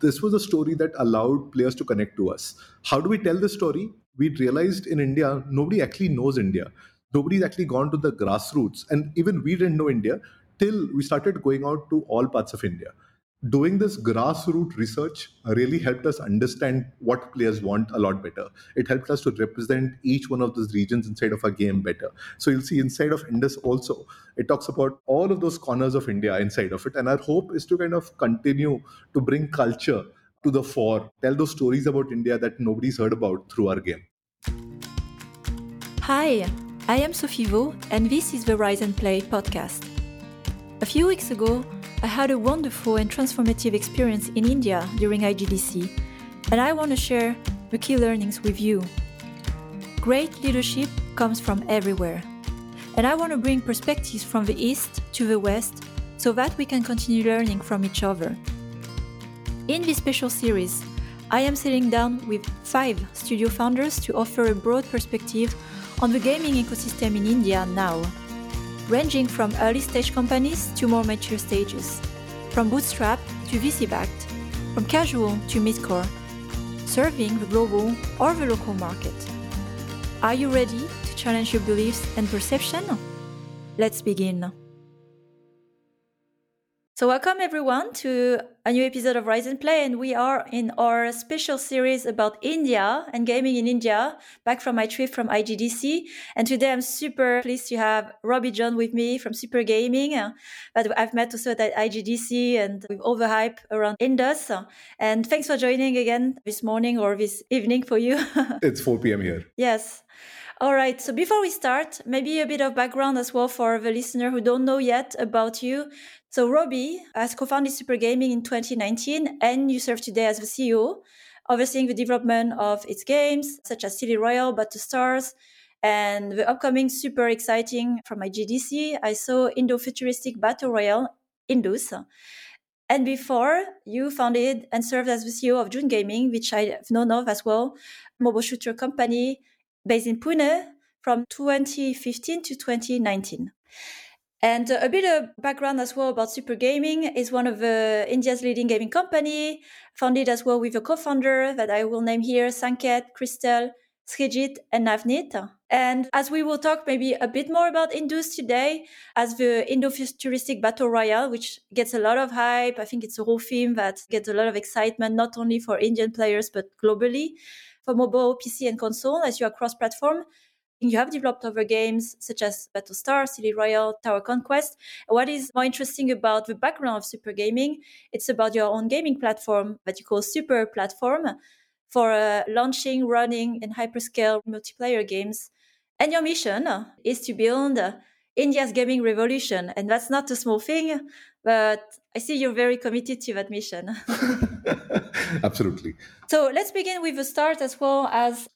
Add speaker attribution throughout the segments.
Speaker 1: this was a story that allowed players to connect to us. How do we tell this story? We realized in India, nobody actually knows India. Nobody's actually gone to the grassroots. And even we didn't know India till we started going out to all parts of India doing this grassroots research really helped us understand what players want a lot better. It helped us to represent each one of those regions inside of a game better. So you'll see inside of Indus also, it talks about all of those corners of India inside of it. And our hope is to kind of continue to bring culture to the fore, tell those stories about India that nobody's heard about through our game.
Speaker 2: Hi, I am Sophie Vaux, and this is the Rise and Play podcast. A few weeks ago, I had a wonderful and transformative experience in India during IGDC, and I want to share the key learnings with you. Great leadership comes from everywhere, and I want to bring perspectives from the East to the West so that we can continue learning from each other. In this special series, I am sitting down with five studio founders to offer a broad perspective on the gaming ecosystem in India now ranging from early stage companies to more mature stages, from bootstrap to VC backed, from casual to mid-core, serving the global or the local market. Are you ready to challenge your beliefs and perception? Let's begin. So, welcome everyone to a new episode of Rise and Play, and we are in our special series about India and gaming in India, back from my trip from IGDC. And today I'm super pleased to have Roby John with me from Super Gaming, that I've met also at IGDC and with all the hype around Indus. And thanks for joining again this morning or this evening for you.
Speaker 1: it's 4 p.m. here.
Speaker 2: Yes. All right. So before we start, maybe a bit of background as well for the listener who don't know yet about you. So Roby has co-founded Super Gaming in 2019, and you serve today as the CEO, overseeing the development of its games, such as Silly Royale, Battle Stars, and the upcoming super exciting from IGDC. I saw Indo-futuristic Battle Royale, Indus. And before, you founded and served as the CEO of June Gaming, which I've known of as well, mobile shooter company based in Pune from 2015 to 2019. And a bit of background as well about Super Gaming is one of uh, India's leading gaming company, founded as well with a co-founder that I will name here, Sanket, Crystal, Srijit, and Navneet. And as we will talk maybe a bit more about Indus today, as the Indo-futuristic battle royale, which gets a lot of hype. I think it's a whole theme that gets a lot of excitement, not only for Indian players, but globally for mobile, PC, and console, as you are cross-platform. You have developed other games such as Battlestar, Silly Royale, Tower Conquest. What is more interesting about the background of Super Gaming? It's about your own gaming platform that you call Super Platform for uh, launching, running, and hyperscale multiplayer games. And your mission is to build India's gaming revolution. And that's not a small thing, but I see you're very committed to that mission.
Speaker 1: Absolutely.
Speaker 2: So let's begin with the start as well as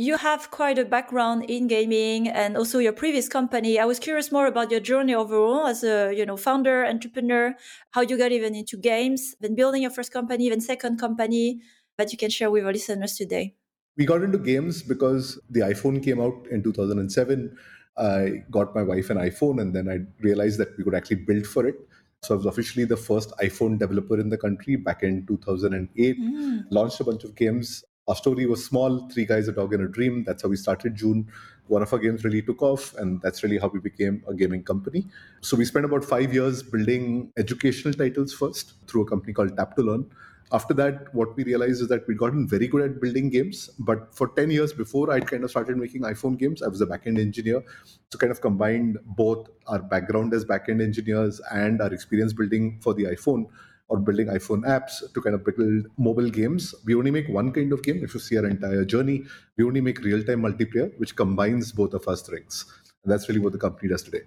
Speaker 2: you have quite a background in gaming and also your previous company. I was curious more about your journey overall as a you know founder, entrepreneur, how you got even into games, then building your first company, then second company that you can share with our listeners today.
Speaker 1: We got into games because the iPhone came out in 2007. I got my wife an iPhone and then I realized that we could actually build for it. So I was officially the first iPhone developer in the country back in 2008. Mm. Launched a bunch of games our story was small three guys, a dog, and a dream. That's how we started June. One of our games really took off, and that's really how we became a gaming company. So we spent about five years building educational titles first through a company called Tap to Learn. After that, what we realized is that we'd gotten very good at building games. But for 10 years before I'd kind of started making iPhone games, I was a backend engineer. So kind of combined both our background as backend engineers and our experience building for the iPhone or building iPhone apps to kind of build mobile games. We only make one kind of game. If you see our entire journey, we only make real time multiplayer, which combines both of our strengths. And that's really what the company does today.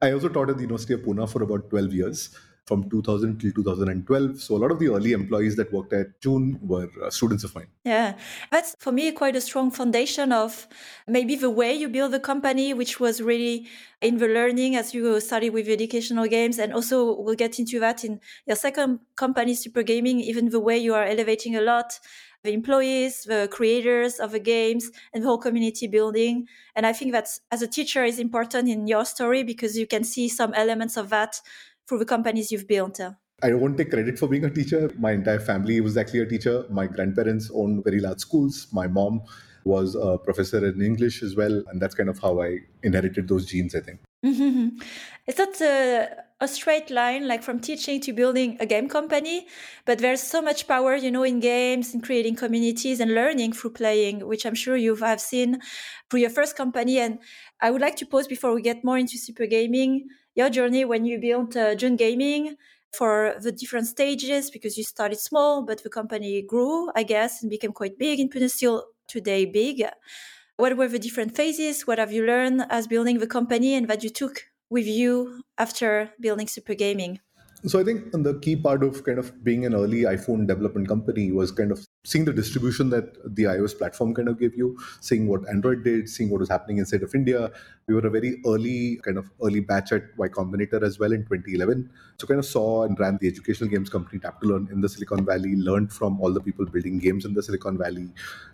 Speaker 1: I also taught at the University of Pune for about 12 years from 2000 till 2012. So a lot of the early employees that worked at June were uh, students of mine.
Speaker 2: Yeah, that's for me quite a strong foundation of maybe the way you build the company, which was really in the learning as you study with educational games. And also we'll get into that in your second company, Super Gaming, even the way you are elevating a lot the employees, the creators of the games, and the whole community building. And I think that as a teacher is important in your story because you can see some elements of that through the companies you've built.
Speaker 1: I won't take credit for being a teacher. My entire family was actually a teacher. My grandparents owned very large schools. My mom was a professor in English as well. And that's kind of how I inherited those genes, I think.
Speaker 2: Mm-hmm. It's not a, a, straight line, like from teaching to building a game company, but there's so much power, you know, in games, in creating communities and learning through playing, which I'm sure you have seen through your first company. And I would like to pause before we get more into super gaming, your journey when you built uh, June Gaming for the different stages, because you started small, but the company grew, I guess, and became quite big and still today big. What were the different phases? What have you learned as building the company and that you took with you after building Super Gaming?
Speaker 1: So I think the key part of kind of being an early iPhone development company was kind of seeing the distribution that the iOS platform kind of gave you, seeing what Android did, seeing what was happening inside of India. We were a very early kind of early batch at Y Combinator as well in 2011. So kind of saw and ran the educational games company Tap to Learn in the Silicon Valley, learned from all the people building games in the Silicon Valley,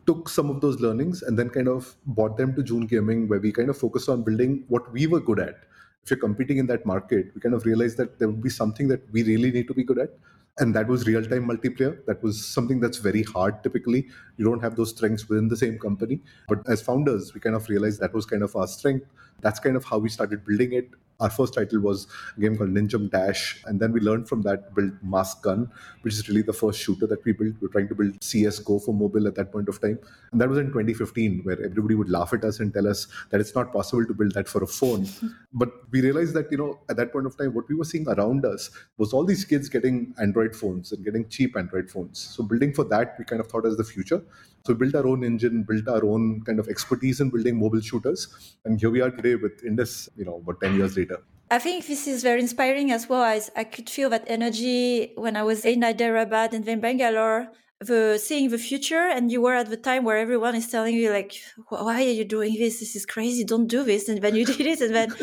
Speaker 1: took some of those learnings and then kind of brought them to June Gaming where we kind of focused on building what we were good at if you're competing in that market, we kind of realized that there would be something that we really need to be good at. And that was real time multiplayer. That was something that's very hard typically. You don't have those strengths within the same company. But as founders, we kind of realized that was kind of our strength. That's kind of how we started building it our first title was a game called Ninja Dash, and then we learned from that build Mask Gun, which is really the first shooter that we built. We are trying to build CS:GO for mobile at that point of time, and that was in 2015, where everybody would laugh at us and tell us that it's not possible to build that for a phone. but we realized that you know at that point of time, what we were seeing around us was all these kids getting Android phones and getting cheap Android phones. So building for that, we kind of thought as the future. So we built our own engine, built our own kind of expertise in building mobile shooters. And here we are today with Indus, you know, about 10 years later.
Speaker 2: I think this is very inspiring as well. As I could feel that energy when I was in Hyderabad and then Bangalore, the seeing the future. And you were at the time where everyone is telling you like, why are you doing this? This is crazy. Don't do this. And then you did it. And then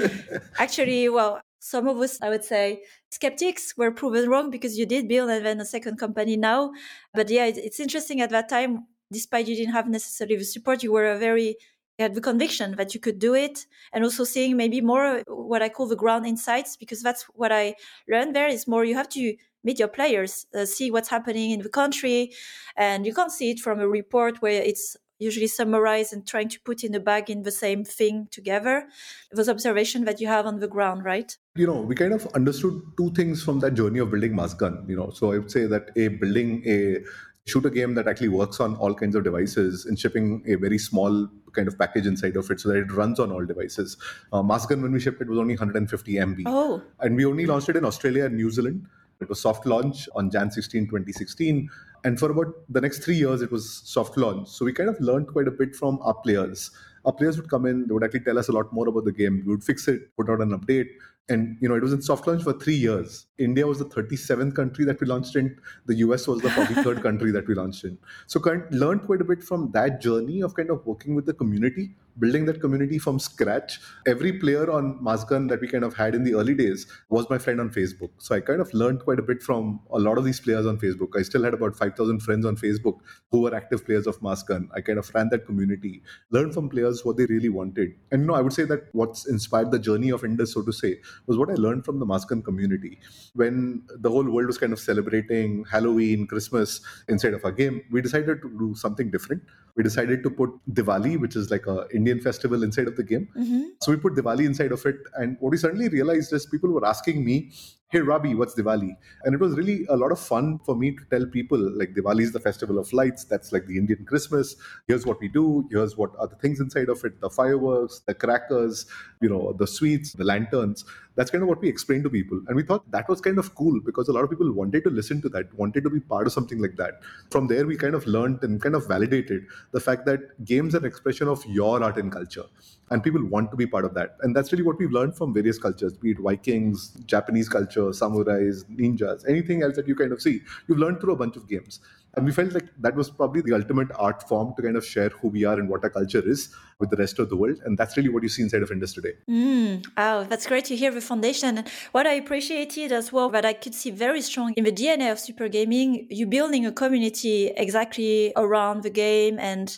Speaker 2: actually, well, some of us, I would say, skeptics were proven wrong because you did build and then a second company now. But yeah, it's interesting at that time despite you didn't have necessarily the support, you were a very you had the conviction that you could do it. And also seeing maybe more what i call the ground insights because that's what i learned there is more you have to meet your players uh, see what's happening in the country. And you can't see it from a report where it's usually summarized and trying to put in a bag in the same thing together those observation that you have on the ground right?
Speaker 1: You know we kind of understood two things from that journey of building Mask Gun you know. So i would say that a building a shoot a game that actually works on all kinds of devices and shipping a very small kind of package inside of it so that it runs on all devices. Uh, Mask Gun, when we shipped it, was only 150 MB.
Speaker 2: Oh.
Speaker 1: And we only launched it in Australia and New Zealand. It was soft launch on Jan 16, 2016. And for about the next three years, it was soft launch. So we kind of learned quite a bit from our players. Our players would come in, they would actually tell us a lot more about the game. We would fix it, put out an update, and you know it was in soft launch for three years. India was the 37th country that we launched in. The us was the 43rd country that we launched in. So kind of learned quite a bit from that journey of kind of working with the community building that community from scratch. Every player on Mask Gun that we kind of had in the early days was my friend on facebook. So i kind of learned quite a bit from a lot of these players on facebook. I still had about 5000 friends on facebook who were active players of Mask Gun i kind of ran that community learned from players what they really wanted. And you know i would say that what's inspired the journey of indus so to say was what I learned from the Mask Gun community. When the whole world was kind of celebrating Halloween, Christmas inside of our game, we decided to do something different. We decided to put Diwali, which is like a Indian festival, inside of the game.
Speaker 2: Mm-hmm.
Speaker 1: So we put Diwali inside of it, and what we suddenly realized is people were asking me hey Rabi, what's Diwali? And it was really a lot of fun for me to tell people like Diwali is the festival of lights. That's like the Indian Christmas. Here's what we do. Here's what are the things inside of it: the fireworks, the crackers, you know, the sweets, the lanterns. That's kind of what we explained to people, and we thought that was kind of cool because a lot of people wanted to listen to that, wanted to be part of something like that. From there, we kind of learned and kind of validated the fact that games are an expression of your art and culture and people want to be part of that. And that's really what we've learned from various cultures be it vikings japanese culture samurais ninjas anything else that you kind of see. You've learned through a bunch of games and we felt like that was probably the ultimate art form to kind of share who we are and what our culture is with the rest of the world. And that's really what you see inside of Indus today.
Speaker 2: Mm, oh, that's great to hear the foundation. What I appreciated as well, that I could see very strong in the DNA of super gaming, you building a community exactly around the game and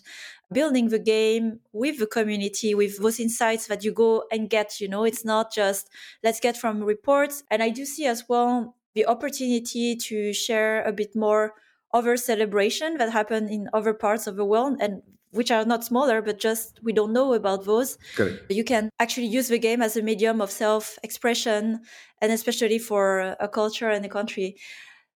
Speaker 2: building the game with the community with those insights that you go and get you know it's not just let's get from reports and i do see as well the opportunity to share a bit more other celebration that happen in other parts of the world and which are not smaller, but just we don't know about those.
Speaker 1: Correct.
Speaker 2: You can actually use the game as a medium of self expression and especially for a culture and a country.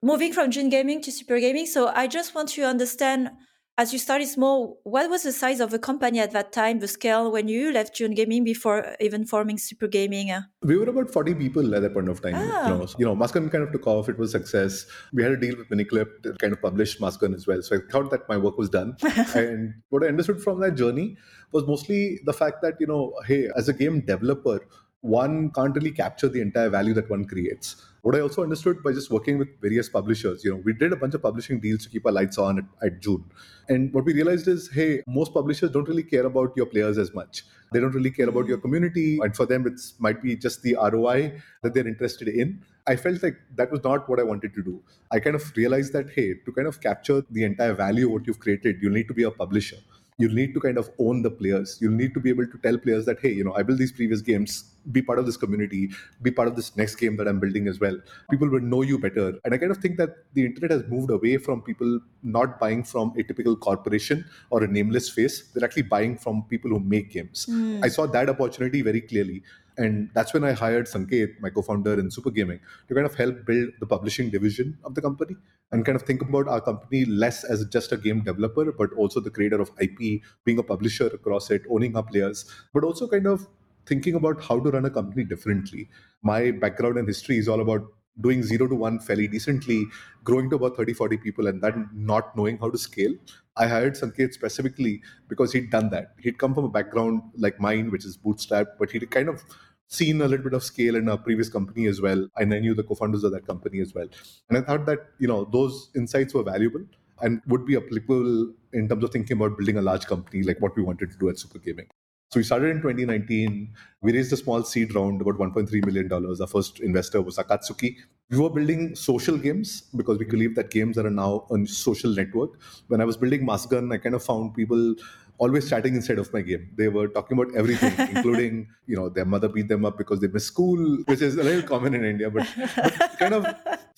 Speaker 2: Moving from June Gaming to Super Gaming, so I just want to understand as you started small, what was the size of the company at that time, the scale when you left June Gaming before even forming Super Gaming?
Speaker 1: We were about 40 people at that point of time. Ah. You know, you know kind of took off. It was success. We had a deal with Miniclip to kind of publish Maskgun as well. So I thought that my work was done. and what I understood from that journey was mostly the fact that, you know, hey, as a game developer, one can't really capture the entire value that one creates. What I also understood by just working with various publishers, you know, we did a bunch of publishing deals to keep our lights on at, at June. And what we realized is, hey, most publishers don't really care about your players as much. They don't really care about your community. And for them, it might be just the ROI that they're interested in. I felt like that was not what I wanted to do. I kind of realized that, hey, to kind of capture the entire value of what you've created, you need to be a publisher you'll need to kind of own the players. You'll need to be able to tell players that, hey, you know, I built these previous games, be part of this community, be part of this next game that I'm building as well. People will know you better. And I kind of think that the internet has moved away from people not buying from a typical corporation or a nameless face. They're actually buying from people who make games. Mm. I saw that opportunity very clearly. And that's when I hired Sanket, my co-founder in Super Gaming, to kind of help build the publishing division of the company and kind of think about our company less as just a game developer, but also the creator of IP, being a publisher across it, owning our players, but also kind of thinking about how to run a company differently. My background and history is all about doing zero to one fairly decently, growing to about 30, 40 people, and then not knowing how to scale. I hired Sanket specifically because he'd done that. He'd come from a background like mine, which is bootstrap, but he'd kind of seen a little bit of scale in our previous company as well. And I knew the co-founders of that company as well. And I thought that, you know, those insights were valuable and would be applicable in terms of thinking about building a large company like what we wanted to do at Super Gaming. So we started in 2019. We raised a small seed round, about 1.3 million dollars. Our first investor was Akatsuki. We were building social games because we believe that games are now a social network. When I was building Maskgun, I kind of found people always chatting inside of my game. They were talking about everything, including, you know, their mother beat them up because they missed school, which is a little common in India, but, but kind of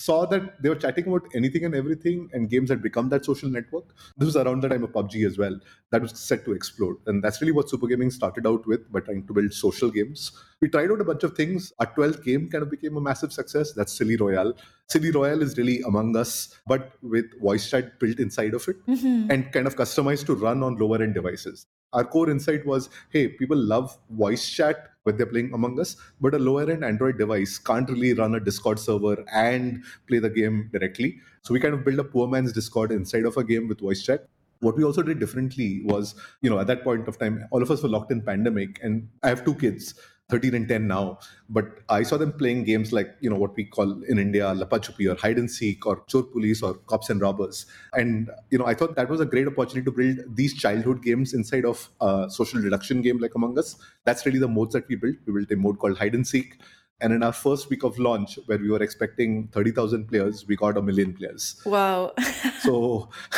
Speaker 1: saw that they were chatting about anything and everything, and games had become that social network. This was around the time of PUBG as well. That was set to explode. And that's really what Super Gaming started out with by trying to build social games. We tried out a bunch of things. Our 12th game kind of became a massive success. That's Silly Royale. Silly Royale is really Among Us, but with voice chat built inside of it mm-hmm. and kind of customized to run on lower end devices. Our core insight was hey, people love voice chat when they're playing Among Us, but a lower end Android device can't really run a Discord server and play the game directly. So we kind of built a poor man's Discord inside of a game with voice chat. What we also did differently was, you know, at that point of time, all of us were locked in pandemic, and I have two kids. 13 and 10 now but i saw them playing games like you know what we call in india lapachupi or hide and seek or chor police or cops and robbers. And you know i thought that was a great opportunity to build these childhood games inside of a social deduction game like among us. That's really the modes that we built. We built a mode called hide and seek. And in our first week of launch, where we were expecting 30,000 players, we got a million players.
Speaker 2: Wow.
Speaker 1: so,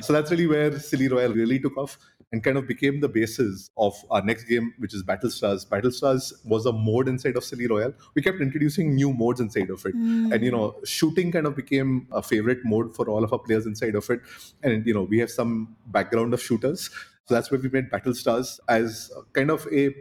Speaker 1: so that's really where Silly Royale really took off and kind of became the basis of our next game, which is Battle Stars. Battle Stars was a mode inside of Silly Royale. We kept introducing new modes inside of it. Mm. And, you know, shooting kind of became a favorite mode for all of our players inside of it. And, you know, we have some background of shooters. So that's where we made Battle Stars as kind of a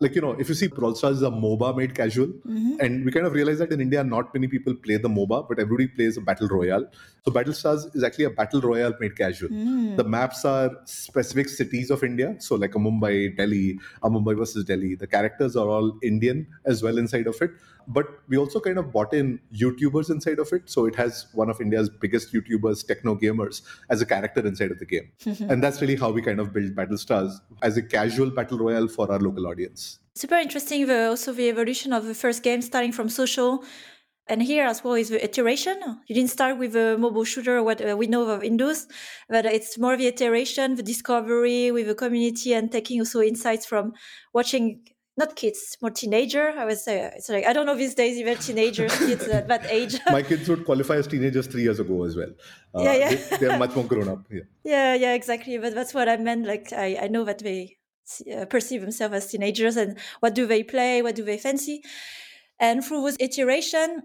Speaker 1: like you know if you see brawl stars is a moba made casual mm-hmm. and we kind of realize that in india not many people play the moba but everybody plays a battle royale. So battle stars is actually a battle royale made casual. Mm. the maps are specific cities of india. So like a mumbai delhi a mumbai versus delhi. The characters are all indian as well inside of it but we also kind of bought in YouTubers inside of it. So it has one of India's biggest YouTubers, Techno Gamerz, as a character inside of the game. and that's really how we kind of built Battle Stars as a casual battle royale for our local audience.
Speaker 2: Super interesting. The, also the evolution of the first game starting from social. And here as well is the iteration. You didn't start with a mobile shooter, what uh, we know of Indus, but it's more the iteration, the discovery with the community and taking also insights from watching not kids, more teenager. I would say it's like I don't know these days even teenagers, kids at that age.
Speaker 1: My kids would qualify as teenagers three years ago as well.
Speaker 2: Uh, yeah, yeah.
Speaker 1: they, are much more grown up. Yeah.
Speaker 2: yeah, yeah, exactly. But that's what I meant. Like I, I know that they uh, perceive themselves as teenagers, and what do they play? What do they fancy? And through this iteration,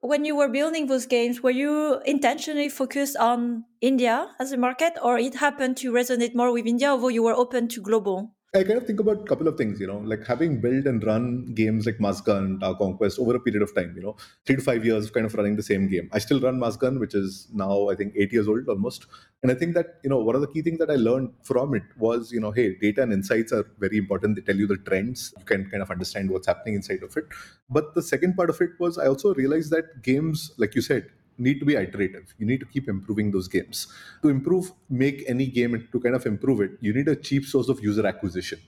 Speaker 2: when you were building those games, were you intentionally focused on India as a market, or it happened to resonate more with India, although you were open to global?
Speaker 1: I kind of think about a couple of things, you know, like having built and run games like Maskgun, Tower Conquest over a period of time, you know, three to five years of kind of running the same game. I still run Maskgun, which is now, I think, eight years old almost. And I think that, you know, one of the key things that I learned from it was, you know, hey, data and insights are very important. They tell you the trends. You can kind of understand what's happening inside of it. But the second part of it was I also realized that games, like you said, need to be iterative. You need to keep improving those games. To improve, make any game to kind of improve it, you need a cheap source of user acquisition.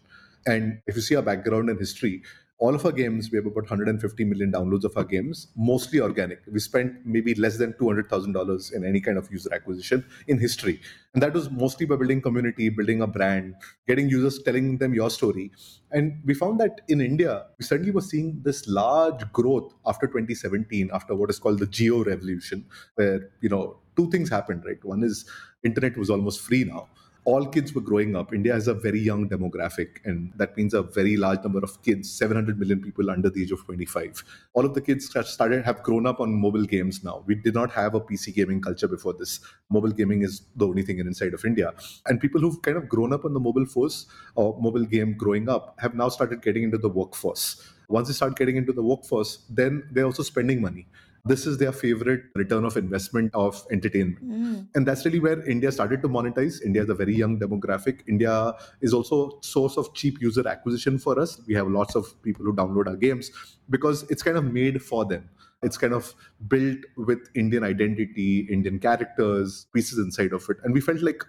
Speaker 1: And if you see our background and history, all of our games, we have about 150 million downloads of our games, mostly organic. We spent maybe less than $200,000 in any kind of user acquisition in history. And that was mostly by building community, building a brand, getting users, telling them your story. And we found that in India, we suddenly were seeing this large growth after 2017, after what is called the Jio revolution, where, you know, two things happened, right? One is internet was almost free now all kids were growing up. India has a very young demographic, and that means a very large number of kids, 700 million people under the age of 25. All of the kids started have grown up on mobile games now. We did not have a PC gaming culture before this. Mobile gaming is the only thing inside of India. And people who've kind of grown up on the mobile force or mobile game growing up have now started getting into the workforce. Once they start getting into the workforce, then they're also spending money this is their favorite return of investment of entertainment. Mm. And that's really where India started to monetize. India is a very young demographic. India is also source of cheap user acquisition for us. We have lots of people who download our games because it's kind of made for them. It's kind of built with Indian identity, Indian characters, pieces inside of it. And we felt like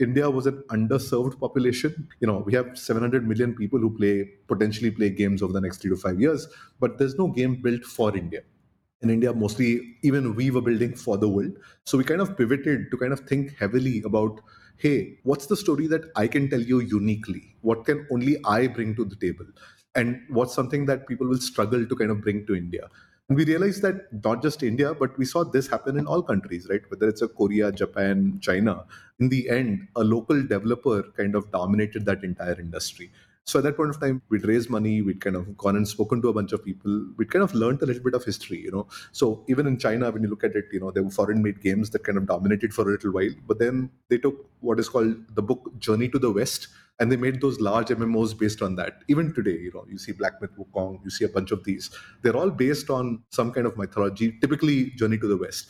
Speaker 1: India was an underserved population. You know, we have 700 million people who play potentially play games over the next three to five years, but there's no game built for India in India, mostly even we were building for the world. So we kind of pivoted to kind of think heavily about hey, what's the story that I can tell you uniquely? What can only I bring to the table? And what's something that people will struggle to kind of bring to India? And we realized that not just India, but we saw this happen in all countries, right? Whether it's a Korea, Japan, China. In the end, a local developer kind of dominated that entire industry. So at that point of time, we'd raised money, we'd kind of gone and spoken to a bunch of people, we'd kind of learned a little bit of history, you know. So even in China, when you look at it, you know, there were foreign made games that kind of dominated for a little while, but then they took what is called the book Journey to the West, and they made those large MMOs based on that. Even today, you know, you see Black Myth Wukong, you see a bunch of these. They're all based on some kind of mythology, typically Journey to the West.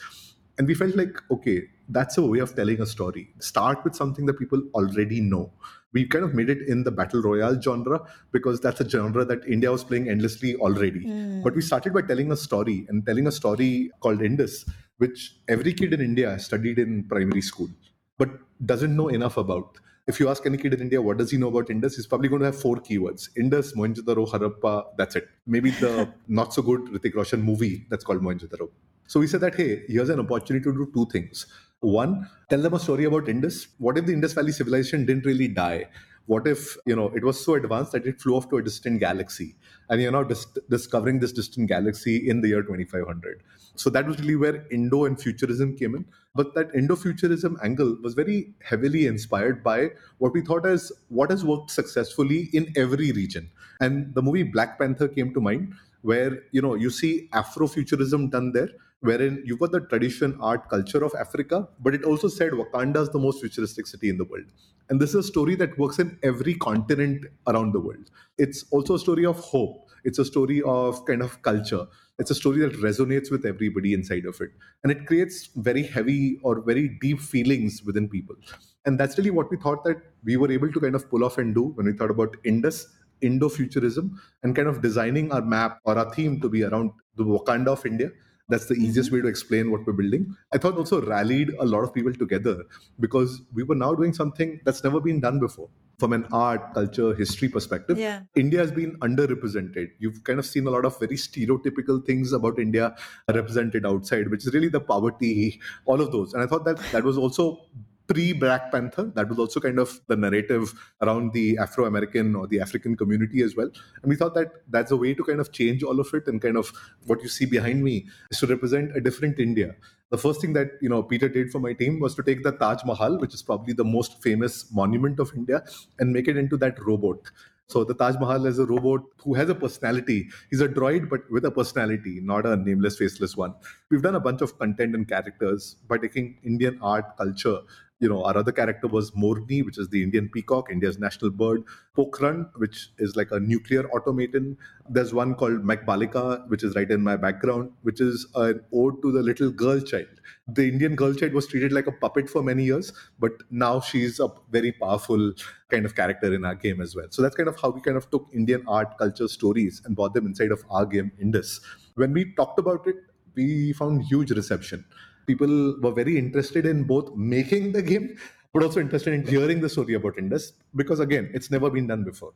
Speaker 1: And we felt like, okay, that's a way of telling a story. Start with something that people already know we kind of made it in the battle royale genre because that's a genre that India was playing endlessly already. Mm. But we started by telling a story and telling a story called Indus, which every kid in India studied in primary school, but doesn't know enough about. If you ask any kid in India, what does he know about Indus? He's probably going to have four keywords Indus, Mohenjo-daro, Harappa, that's it. Maybe the not so good Hrithik Roshan movie that's called Mohenjo-daro. So we said that, hey, here's an opportunity to do two things. One, tell them a story about Indus. What if the Indus Valley civilization didn't really die? What if you know it was so advanced that it flew off to a distant galaxy, and you're now dis- discovering this distant galaxy in the year 2500? So that was really where Indo and futurism came in. But that Indo-futurism angle was very heavily inspired by what we thought as what has worked successfully in every region. And the movie Black Panther came to mind, where you know you see Afrofuturism done there wherein you've got the tradition, art, culture of Africa, but it also said Wakanda is the most futuristic city in the world. And this is a story that works in every continent around the world. It's also a story of hope. It's a story of kind of culture. It's a story that resonates with everybody inside of it. And it creates very heavy or very deep feelings within people. And that's really what we thought that we were able to kind of pull off and do when we thought about Indus, Indo-futurism, and kind of designing our map or our theme to be around the Wakanda of India that's the easiest mm-hmm. way to explain what we're building. I thought also rallied a lot of people together because we were now doing something that's never been done before. From an art, culture, history perspective,
Speaker 2: yeah.
Speaker 1: India has been underrepresented. You've kind of seen a lot of very stereotypical things about India represented outside, which is really the poverty, all of those. And I thought that that was also pre Black Panther. That was also kind of the narrative around the Afro American or the African community as well. And we thought that that's a way to kind of change all of it and kind of what you see behind me is to represent a different India. The first thing that you know Peter did for my team was to take the Taj Mahal, which is probably the most famous monument of India, and make it into that robot So the Taj Mahal is a robot who has a personality. He's a droid, but with a personality, not a nameless, faceless one. We've done a bunch of content and characters by taking Indian art culture you know, our other character was Morni, which is the Indian peacock, India's national bird. Pokhran, which is like a nuclear automaton. There's one called Mechbalika, which is right in my background, which is an ode to the little girl child. The Indian girl child was treated like a puppet for many years, but now she's a very powerful kind of character in our game as well. So that's kind of how we kind of took Indian art, culture, stories and brought them inside of our game, Indus. When we talked about it, we found huge reception people were very interested in both making the game but also interested in hearing the story about Indus because again, it's never been done before.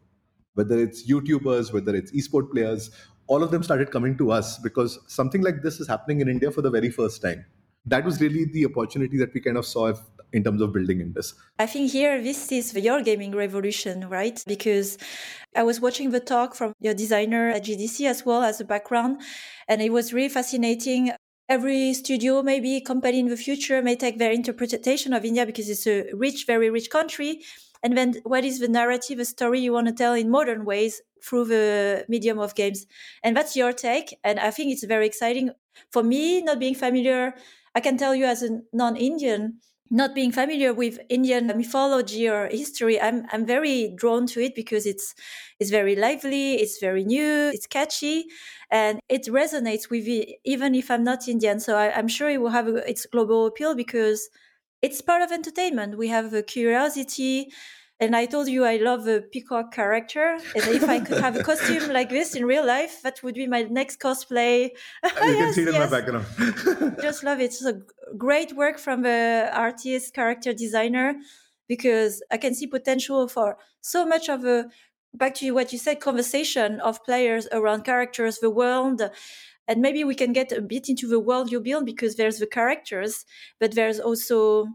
Speaker 1: Whether it's YouTubers, whether it's esport players, all of them started coming to us because something like this is happening in India for the very first time. That was really the opportunity that we kind of saw in terms of building Indus.
Speaker 2: I think here this is your gaming revolution, right? Because I was watching the talk from your designer at GDC as well as a background, and it was really fascinating every studio, maybe company in the future may take their interpretation of India because it's a rich, very rich country. And then what is the narrative, a story you want to tell in modern ways through the medium of games? And that's your take. And I think it's very exciting. For me, not being familiar, I can tell you as a non Indian, not being familiar with Indian mythology or history, I'm I'm very drawn to it because it's it's very lively, it's very new, it's catchy, and it resonates with me even if I'm not Indian. So I, am sure it will have a, its global appeal because it's part of entertainment. We have a curiosity, and I told you I love a peacock character. And if I could have a costume like this in real life, that would be my next cosplay.
Speaker 1: you yes, can see it yes. in my background.
Speaker 2: Just love it. It's a great work from the artist, character designer, because I can see potential for so much of a back to what you said conversation of players around characters, the world. And maybe we can get a bit into the world you build because there's the characters, but there's also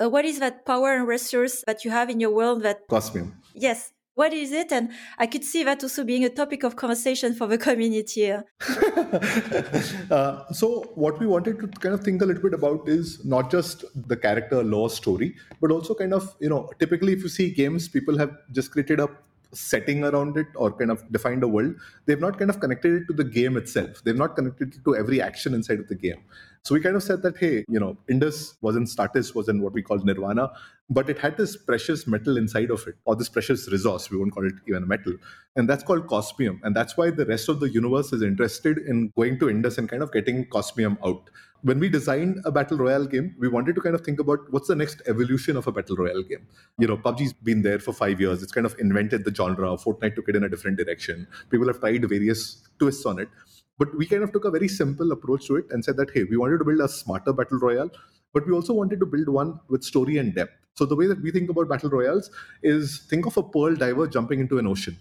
Speaker 2: uh, what is that power and resource that you have in your world that
Speaker 1: cosmium
Speaker 2: yes. What is it? And i could see that also being a topic of conversation for the community uh,
Speaker 1: so what we wanted to kind of think a little bit about is not just the character lore story but also kind of you know typically if you see games people have just created a setting around it or kind of defined a world. They've not kind of connected it to the game itself. They've not connected it to every action inside of the game so we kind of said that hey you know indus wasn't status wasn't what we call nirvana but it had this precious metal inside of it or this precious resource we won't call it even a metal and that's called cosmium and that's why the rest of the universe is interested in going to indus and kind of getting cosmium out when we designed a battle royale game, we wanted to kind of think about what's the next evolution of a battle royale game. You know, PUBG's been there for five years. It's kind of invented the genre. Fortnite took it in a different direction. People have tried various twists on it. But we kind of took a very simple approach to it and said that, hey, we wanted to build a smarter battle royale, but we also wanted to build one with story and depth. So the way that we think about battle royales is think of a pearl diver jumping into an ocean.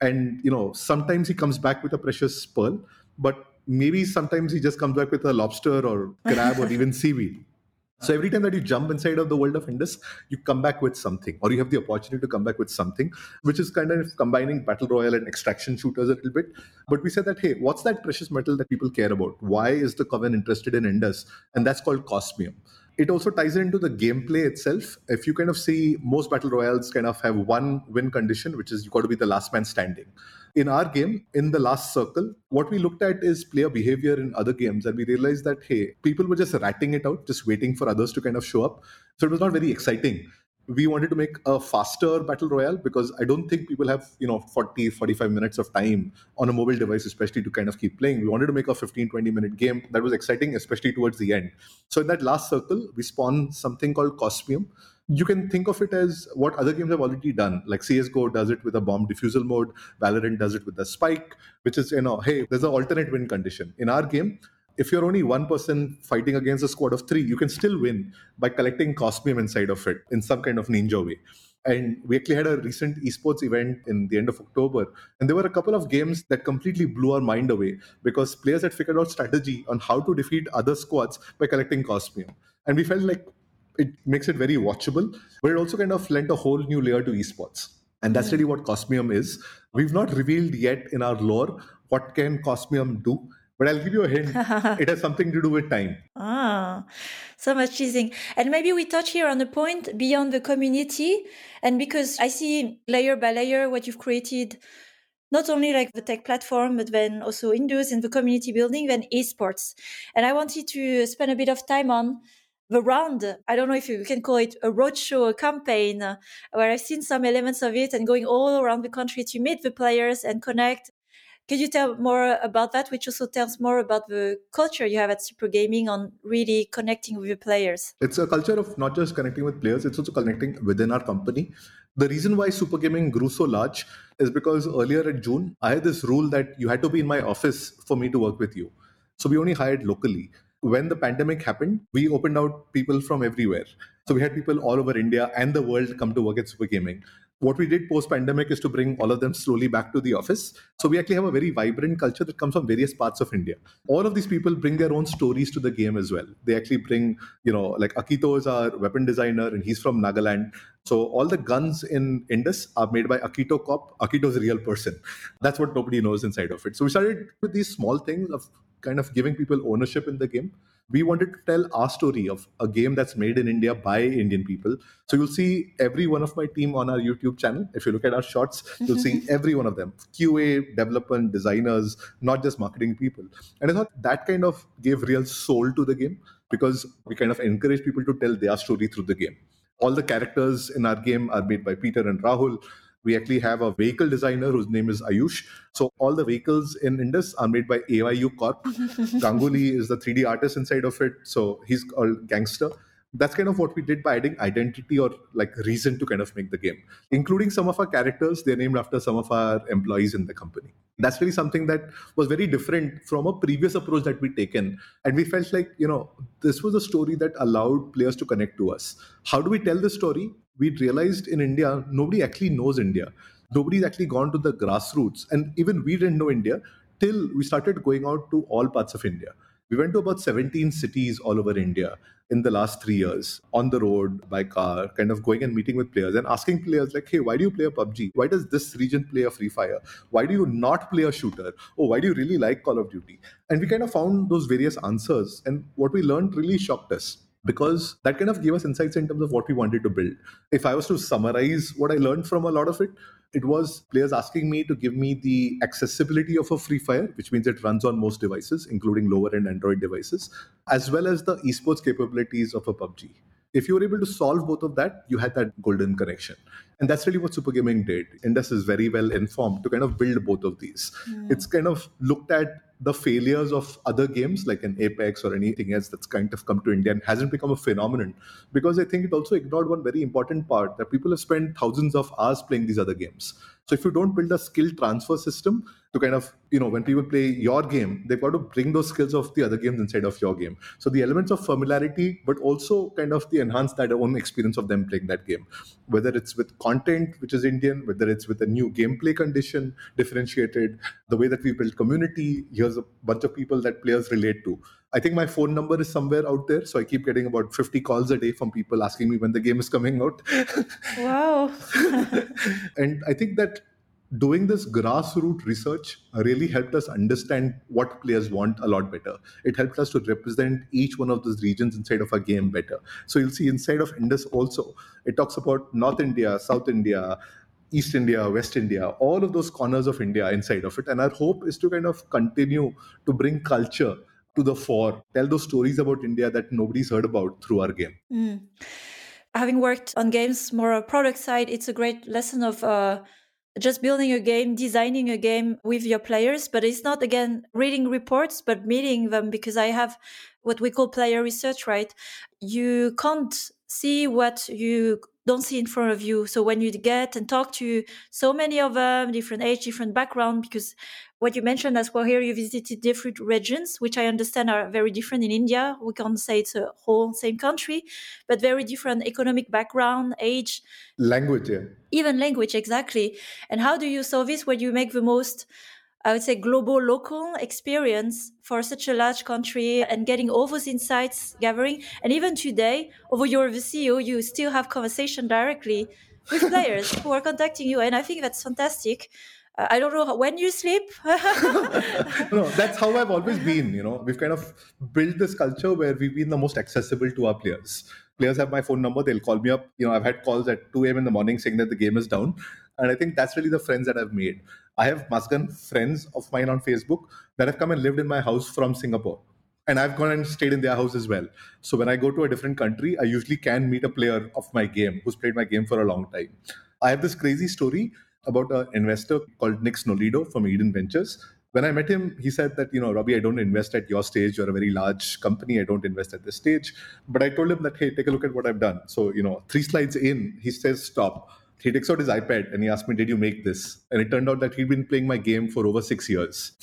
Speaker 1: And, you know, sometimes he comes back with a precious pearl, but maybe sometimes he just comes back with a lobster or crab or even seaweed. So every time that you jump inside of the world of Indus, you come back with something, or you have the opportunity to come back with something, which is kind of combining battle royale and extraction shooters a little bit. But we said that, hey, what's that precious metal that people care about? Why is the Coven interested in Indus? And that's called cosmium. It also ties into the gameplay itself. If you kind of see most battle royales kind of have one win condition, which is you got to be the last man standing in our game, in the last circle, what we looked at is player behavior in other games, and we realized that hey, people were just ratting it out, just waiting for others to kind of show up. So it was not very exciting. We wanted to make a faster battle royale because I don't think people have, you know, 40, 45 minutes of time on a mobile device, especially to kind of keep playing. We wanted to make a 15, 20 minute game that was exciting, especially towards the end. So in that last circle, we spawned something called Cosmium, you can think of it as what other games have already done. Like CSGO does it with a bomb defusal mode, Valorant does it with a spike, which is, you know, hey, there's an alternate win condition. In our game, if you're only one person fighting against a squad of three, you can still win by collecting cosmium inside of it in some kind of ninja way. And we actually had a recent esports event in the end of October. And there were a couple of games that completely blew our mind away because players had figured out strategy on how to defeat other squads by collecting cosmium. And we felt like it makes it very watchable, but it also kind of lent a whole new layer to esports. And that's really what Cosmium is. We've not revealed yet in our lore what can Cosmium do, But I'll give you a hint. it has something to do with time.
Speaker 2: Ah, so much teasing. And maybe we touch here on the point beyond the community. And because I see layer by layer what you've created, not only like the tech platform, but then also Indus in the community building, then esports. And I wanted to spend a bit of time on the round. I don't know if you can call it a roadshow, a campaign, where I've seen some elements of it and going all around the country to meet the players and connect. Could you tell more about that, which also tells more about the culture you have at Super Gaming on really connecting with the players?
Speaker 1: It's a culture of not just connecting with players, it's also connecting within our company. The reason why Super Gaming grew so large is because earlier in June, I had this rule that you had to be in my office for me to work with you. So we only hired locally when the pandemic happened, we opened out people from everywhere. So we had people all over India and the world come to work at Super Gaming. What we did post pandemic is to bring all of them slowly back to the office. So we actually have a very vibrant culture that comes from various parts of India. All of these people bring their own stories to the game as well. They actually bring, you know, like Akito is our weapon designer and he's from Nagaland. So all the guns in Indus are made by Akito Corp. Akito's a real person. That's what nobody knows inside of it. So we started with these small things of kind of giving people ownership in the game. We wanted to tell our story of a game that's made in India by Indian people. So you'll see every one of my team on our YouTube channel. If you look at our shots, you'll see every one of them QA, development, designers, not just marketing people. And I thought that kind of gave real soul to the game because we kind of encourage people to tell their story through the game. All the characters in our game are made by Peter and Rahul we actually have a vehicle designer whose name is Ayush. So all the vehicles in Indus are made by AYU Corp. Ganguly is the 3D artist inside of it. So he's called Gangster that's kind of what we did by adding identity or like reason to kind of make the game including some of our characters. They're named after some of our employees in the company. That's really something that was very different from a previous approach that we taken. And we felt like you know this was a story that allowed players to connect to us. How do we tell the story? We realized in india nobody actually knows india. Nobody's actually gone to the grassroots. And even we didn't know india till we started going out to all parts of india we went to about 17 cities all over India in the last three years on the road by car, kind of going and meeting with players and asking players, like, hey, why do you play a PUBG? Why does this region play a Free Fire? Why do you not play a shooter? Oh, why do you really like Call of Duty? And we kind of found those various answers. And what we learned really shocked us because that kind of gave us insights in terms of what we wanted to build. If I was to summarize what I learned from a lot of it, it was players asking me to give me the accessibility of a free fire which means it runs on most devices including lower end android devices as well as the esports capabilities of a pubg if you were able to solve both of that you had that golden connection and that's really what super gaming did indus is very well informed to kind of build both of these mm. it's kind of looked at the failures of other games like an Apex or anything else that's kind of come to India and hasn't become a phenomenon because I think it also ignored one very important part that people have spent thousands of hours playing these other games. So if you don't build a skill transfer system to kind of, you know, when people play your game, they've got to bring those skills of the other games inside of your game. So the elements of familiarity, but also kind of the enhance that own experience of them playing that game, whether it's with content, which is Indian, whether it's with a new gameplay condition, differentiated, the way that we build community, here's a bunch of people that players relate to. I think my phone number is somewhere out there. So I keep getting about 50 calls a day from people asking me when the game is coming out.
Speaker 2: Wow.
Speaker 1: and I think that doing this grassroots research really helped us understand what players want a lot better. It helped us to represent each one of those regions inside of a game better. So you'll see inside of Indus also, it talks about North India, South India, East India, West India, all of those corners of India inside of it. And our hope is to kind of continue to bring culture to the fore, tell those stories about India that nobody's heard about through our game.
Speaker 2: Mm. Having worked on games more product side, it's a great lesson of uh, just building a game, designing a game with your players. But it's not again reading reports, but meeting them because I have what we call player research, right? You can't see what you don't see in front of you. So when you get and talk to so many of them, different age, different background, because what you mentioned as well here, you visited different regions, which I understand are very different in India. We can't say it's a whole same country, but very different economic background, age,
Speaker 1: language, yeah.
Speaker 2: even language, exactly. And how do you solve this? Where you make the most I would say global local experience for such a large country and getting all those insights gathering. And even today, although you're the CEO, you still have conversation directly with players who are contacting you. And I think that's fantastic. Uh, I don't know when you sleep.
Speaker 1: no, that's how I've always been. You know, we've kind of built this culture where we've been the most accessible to our players. Players have my phone number; they'll call me up. You know, I've had calls at 2 a.m. in the morning saying that the game is down, and I think that's really the friends that I've made. I have Maskgun friends of mine on Facebook that have come and lived in my house from Singapore and I've gone and stayed in their house as well. So when I go to a different country, I usually can meet a player of my game who's played my game for a long time. I have this crazy story about an investor called Nick Nolido from Eden Ventures. When I met him, he said that, you know, Roby, I don't invest at your stage. You're a very large company. I don't invest at this stage. But I told him that, hey, take a look at what I've done. So, you know, three slides in, he says, stop. He takes out his iPad and he asked me, Did you make this? And it turned out that he'd been playing my game for over six years.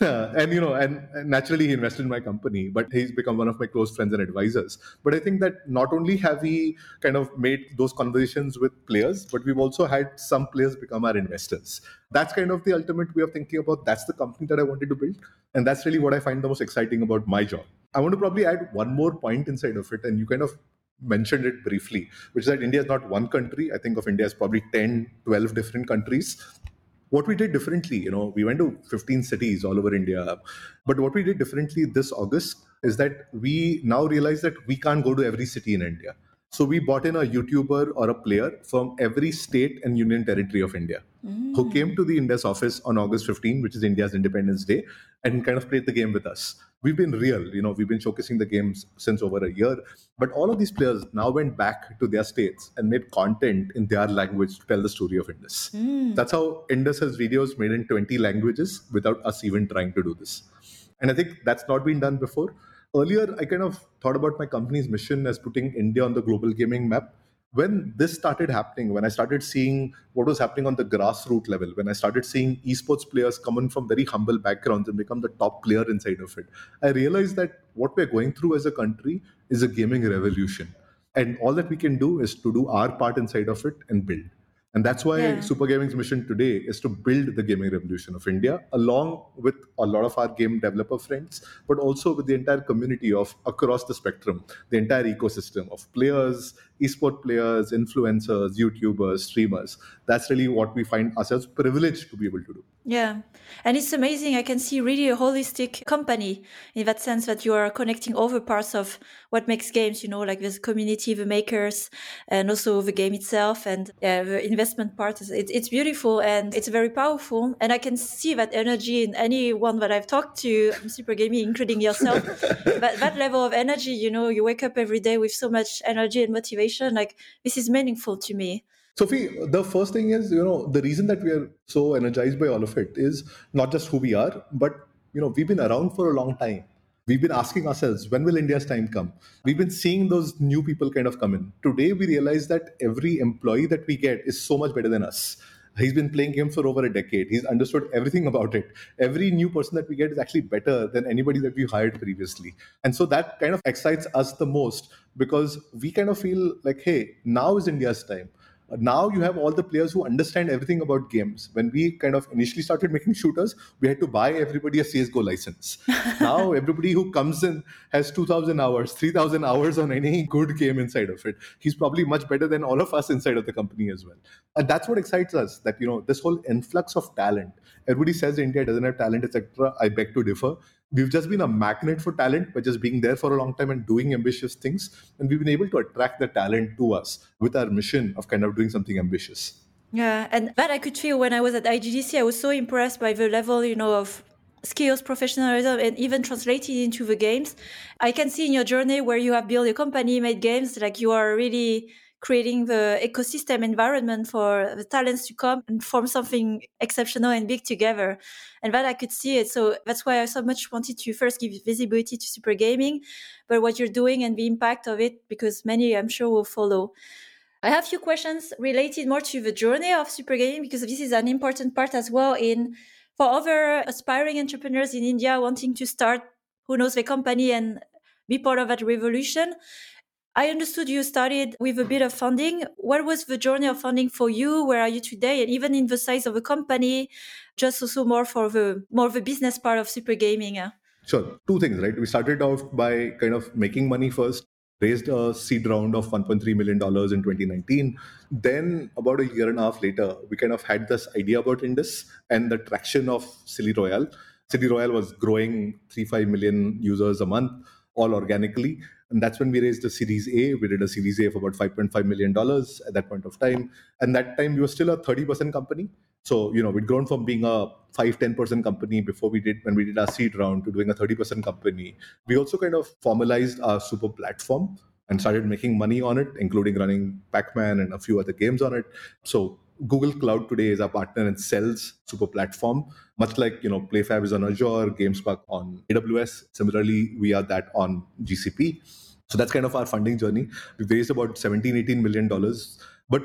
Speaker 1: and you know, and, and, naturally he invested in my company, but he's become one of my close friends and advisors. But I think that not only have we kind of made those conversations with players, but we've also had some players become our investors. That's kind of the ultimate way of thinking about that's the company that I wanted to build. And that's really what I find the most exciting about my job. I want to probably add one more point inside of it, and you kind of mentioned it briefly, which is that India is not one country. I think of India as probably 10, 12 different countries what we did differently, you know, we went to 15 cities all over India. But what we did differently this August is that we now realize that we can't go to every city in India. So we bought in a YouTuber or a player from every state and union territory of India mm. who came to the Indus office on August 15, which is India's Independence Day, and kind of played the game with us. We've been real, you know, we've been showcasing the games since over a year. But all of these players now went back to their states and made content in their language to tell the story of Indus. Mm. That's how Indus has videos made in 20 languages without us even trying to do this. And I think that's not been done before earlier i kind of thought about my company's mission as putting india on the global gaming map. When this started happening when i started seeing what was happening on the grassroots level when i started seeing esports players come in from very humble backgrounds and become the top player inside of it i realized that what we're going through as a country is a gaming revolution. And all that we can do is to do our part inside of it and build and that's why yeah. Super Gaming's mission today is to build the gaming revolution of India, along with a lot of our game developer friends, but also with the entire community of across the spectrum, the entire ecosystem of players, esport players, influencers, YouTubers, streamers. That's really what we find ourselves privileged to be able to do.
Speaker 2: Yeah. And it's amazing. I can see really a holistic company in that sense that you are connecting over parts of what makes games, you know, like this community, the makers, and also the game itself and yeah, the investment part. It, it's beautiful and it's very powerful. And I can see that energy in anyone that I've talked to, um, Super Gaming, including yourself. that, that level of energy, you know, you wake up every day with so much energy and motivation. Like this is meaningful to me.
Speaker 1: Sophie, the first thing is, you know, the reason that we are so energized by all of it is not just who we are, but, you know, we've been around for a long time. We've been asking ourselves, when will India's time come? We've been seeing those new people kind of come in. Today, we realize that every employee that we get is so much better than us. He's been playing games for over a decade. He's understood everything about it. Every new person that we get is actually better than anybody that we hired previously. And so that kind of excites us the most because we kind of feel like, hey, now is India's time now you have all the players who understand everything about games. When we kind of initially started making shooters, we had to buy everybody a CSGO license. now everybody who comes in has 2,000 hours, 3,000 hours on any good game inside of it. He's probably much better than all of us inside of the company as well. And that's what excites us that, you know, this whole influx of talent. Everybody says India doesn't have talent, etc. I beg to differ we've just been a magnet for talent. By just being there for a long time and doing ambitious things. And we've been able to attract the talent to us with our mission of kind of doing something ambitious.
Speaker 2: Yeah and that i could feel when i was at IGDC i was so impressed by the level you know of skills professionalism and even translated into the games. I can see in your journey where you have built a company made games like you are really creating the ecosystem environment for the talents to come and form something exceptional and big together. And that I could see it. So that's why I so much wanted to first give visibility to super gaming, but what you're doing and the impact of it, because many I'm sure will follow. I have a few questions related more to the journey of super gaming because this is an important part as well in for other aspiring entrepreneurs in India wanting to start who knows the company and be part of that revolution. I understood you started with a bit of funding. What was the journey of funding for you? Where are you today? And even in the size of a company, just also more for the more the business part of super gaming.
Speaker 1: Sure. Two things, right? We started off by kind of making money first. raised a seed round of 1.3 million dollars in 2019 then about a year and a half later we kind of had this idea about indus and the traction of Silly Royale Silly Royale was growing 3 5 million users a month all organically and that's when we raised a series a we did a series a of about 5.5 million dollars at that point of time and that time we were still a 30% company so, you know, we'd grown from being a 5 10% company before we did when we did our seed round to doing a 30% company. We also kind of formalized our SuperPlatform and started making money on it, including running Pac-Man and a few other games on it. So Google Cloud today is our partner and sells SuperPlatform, much like you know PlayFab is on Azure, GameSpark on AWS. Similarly, we are that on GCP. So that's kind of our funding journey. We've raised about 17, 18 million dollars, but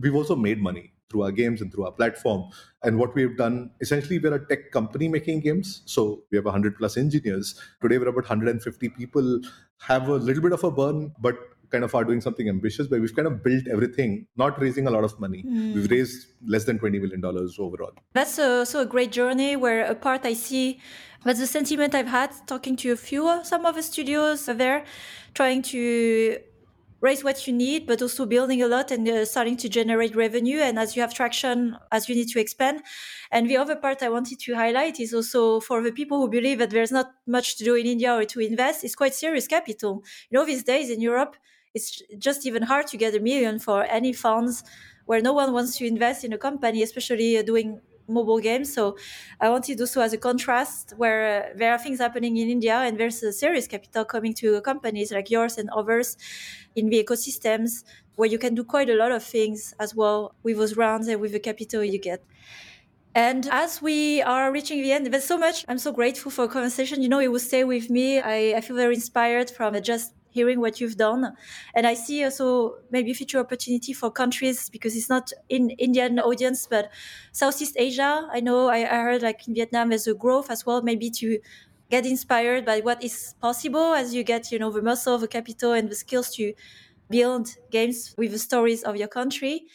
Speaker 1: we've also made money through our games and through our platform. And what we've done, essentially, we're a tech company making games. So we have 100 plus engineers. Today, we're about 150 people, have a little bit of a burn, but kind of are doing something ambitious, but we've kind of built everything, not raising a lot of money. Mm. We've raised less than $20 million overall.
Speaker 2: That's also a great journey where a part I see that's the sentiment I've had talking to a few, some of the studios there, trying to raise what you need, but also building a lot and uh, starting to generate revenue. And as you have traction, as you need to expand. And the other part I wanted to highlight is also for the people who believe that there's not much to do in India or to invest, it's quite serious capital. You know, these days in Europe, it's just even hard to get a million for any funds where no one wants to invest in a company, especially uh, doing mobile games. So I wanted also as a contrast where uh, there are things happening in India and there's a serious capital coming to companies like yours and others in the ecosystems where you can do quite a lot of things as well with those rounds and with the capital you get. And as we are reaching the end, there's so much. I'm so grateful for a conversation. You know, it will stay with me. I, I feel very inspired from just hearing what you've done. And I see also maybe future opportunity for countries because it's not in Indian audience, but Southeast Asia. I know I, I heard like in Vietnam there's a growth as well, maybe to get inspired by what is possible as you get, you know, the muscle, the capital and the skills to build games with the stories of your country.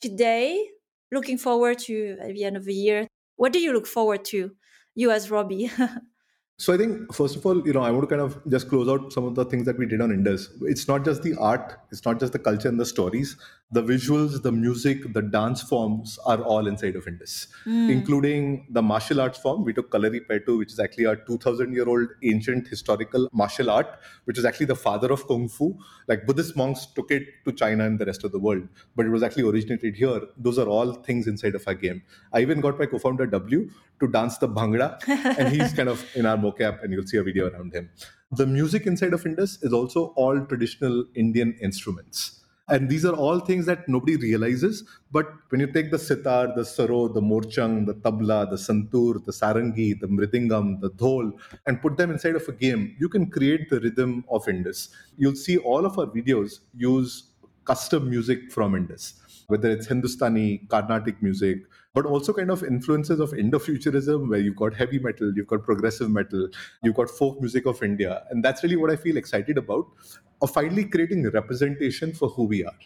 Speaker 2: Today, looking forward to at the end of the year. What do you look forward to, you as Roby?
Speaker 1: So I think first of all, you know, I want to kind of just close out some of the things that we did on Indus. It's not just the art, it's not just the culture and the stories. The visuals, the music, the dance forms are all inside of Indus, mm. including the martial arts form. We took Kalaripayattu, which is actually a 2000 year old ancient historical martial art, which is actually the father of Kung Fu. Like Buddhist monks took it to China and the rest of the world, but it was actually originated here. Those are all things inside of our game. I even got my co founder W to dance the Bhangra, and he's kind of in our mocap, and you'll see a video around him. The music inside of Indus is also all traditional Indian instruments. And these are all things that nobody realizes. But when you take the sitar, the sarod, the morchang, the tabla, the santur, the sarangi, the mridangam, the dhol, and put them inside of a game, you can create the rhythm of Indus. You'll see all of our videos use custom music from Indus whether it's Hindustani, Carnatic music, but also kind of influences of Indo-futurism, where you've got heavy metal, you've got progressive metal, you've got folk music of India. And that's really what I feel excited about, of finally creating representation for who we are.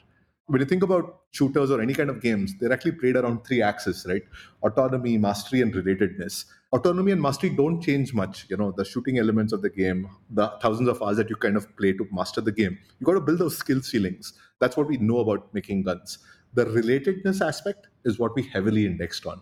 Speaker 1: When you think about shooters or any kind of games, they're actually played around three axes, right? Autonomy, mastery, and relatedness. Autonomy and mastery don't change much. You know, the shooting elements of the game, the thousands of hours that you kind of play to master the game. You've got to build those skill ceilings. That's what we know about making guns the relatedness aspect is what we heavily indexed on.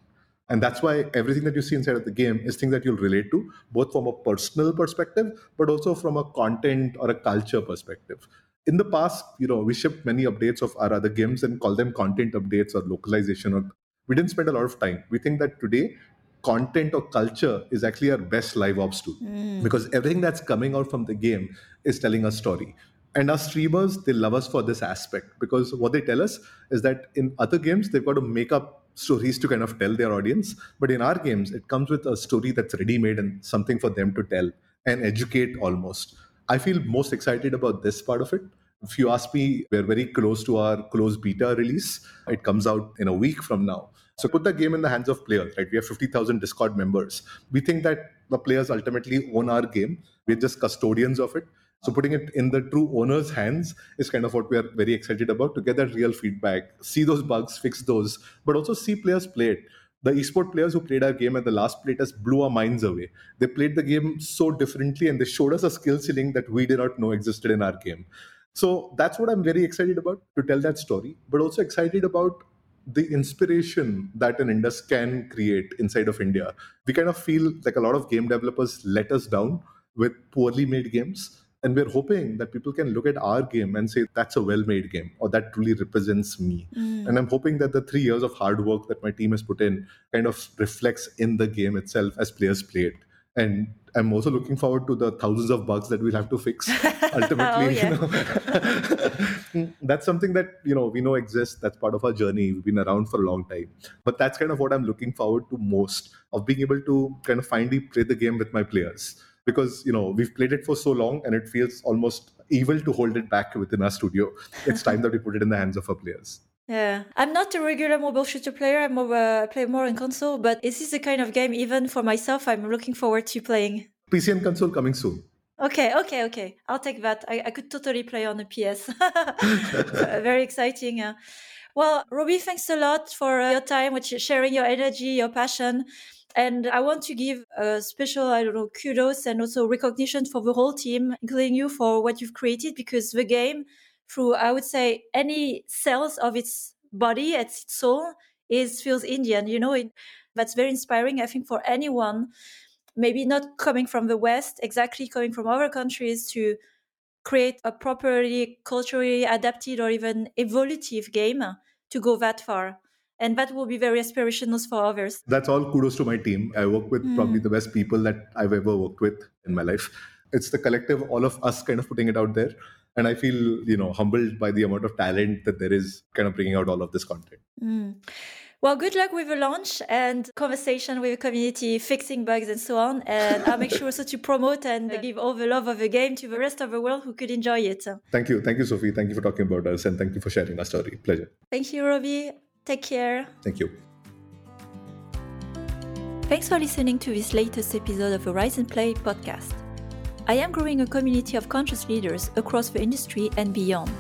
Speaker 1: And that's why everything that you see inside of the game is things that you'll relate to, both from a personal perspective, but also from a content or a culture perspective. In the past, you know, we shipped many updates of our other games and call them content updates or localization. Or we didn't spend a lot of time. We think that today, content or culture is actually our best live ops tool mm. because everything that's coming out from the game is telling a story and our streamers they love us for this aspect because what they tell us is that in other games they've got to make up stories to kind of tell their audience. But in our games it comes with a story that's ready made and something for them to tell and educate almost. I feel most excited about this part of it. If you ask me we're very close to our close beta release. It comes out in a week from now. So put the game in the hands of players right? We have 50000 discord members. We think that the players ultimately own our game. We're just custodians of it so putting it in the true owner's hands is kind of what we are very excited about to get that real feedback, see those bugs, fix those, but also see players play it. the esport players who played our game at the last playtest blew our minds away. They played the game so differently and they showed us a skill ceiling that we did not know existed in our game. So that's what I'm very excited about to tell that story, but also excited about the inspiration that an Indus can create inside of India. We kind of feel like a lot of game developers let us down with poorly made games. And we're hoping that people can look at our game and say, that's a well made game, or that truly represents me. Mm. And I'm hoping that the three years of hard work that my team has put in kind of reflects in the game itself as players play it. And I'm also looking forward to the thousands of bugs that we'll have to fix ultimately. oh, you know? that's something that you know we know exists. That's part of our journey. We've been around for a long time, but that's kind of what I'm looking forward to most of being able to kind of finally play the game with my players because you know we've played it for so long and it feels almost evil to hold it back within our studio. It's time that we put it in the hands of our players.
Speaker 2: Yeah, I'm not a regular mobile shooter player. I'm more, uh, play more on console, but is this is the kind of game, even for myself, I'm looking forward to playing.
Speaker 1: PC and console coming soon.
Speaker 2: Okay, okay, okay. I'll take that. I, I could totally play on a PS. Very exciting. Uh, well, Roby, thanks a lot for uh, your time, which sharing your energy, your passion. And I want to give a special, I don't know, kudos and also recognition for the whole team, including you for what you've created, because the game through I would say any cells of its body, its soul, is feels Indian. You know, it, that's very inspiring. I think for anyone, maybe not coming from the West, exactly coming from other countries to create a properly culturally adapted or even evolutive game to go that far and that will be very aspirational for others
Speaker 1: that's all kudos to my team i work with mm. probably the best people that i've ever worked with in my life it's the collective all of us kind of putting it out there and i feel you know humbled by the amount of talent that there is kind of bringing out all of this content
Speaker 2: mm. Well, good luck with the launch and conversation with the community, fixing bugs and so on. And I'll make sure also to promote and give all the love of the game to the rest of the world who could enjoy it.
Speaker 1: Thank you. Thank you, Sophie. Thank you for talking about us and thank you for sharing our story. Pleasure.
Speaker 2: Thank you, Roby. Take care.
Speaker 1: Thank you.
Speaker 2: Thanks for listening to this latest episode of the Rise and Play podcast. I am growing a community of conscious leaders across the industry and beyond.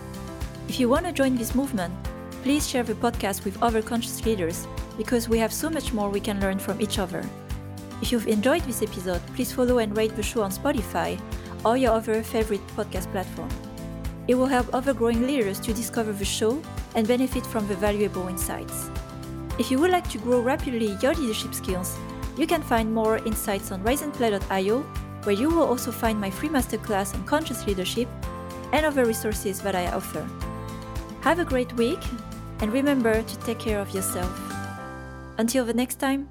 Speaker 2: If you want to join this movement, please share the podcast with other conscious leaders because we have so much more we can learn from each other. If you've enjoyed this episode, please follow and rate the show on Spotify or your other favorite podcast platform. It will help other growing leaders to discover the show and benefit from the valuable insights. If you would like to grow rapidly your leadership skills, you can find more insights on riseandplay.io where you will also find my free masterclass on conscious leadership and other resources that I offer. Have a great week and remember to take care of yourself. Until the next time,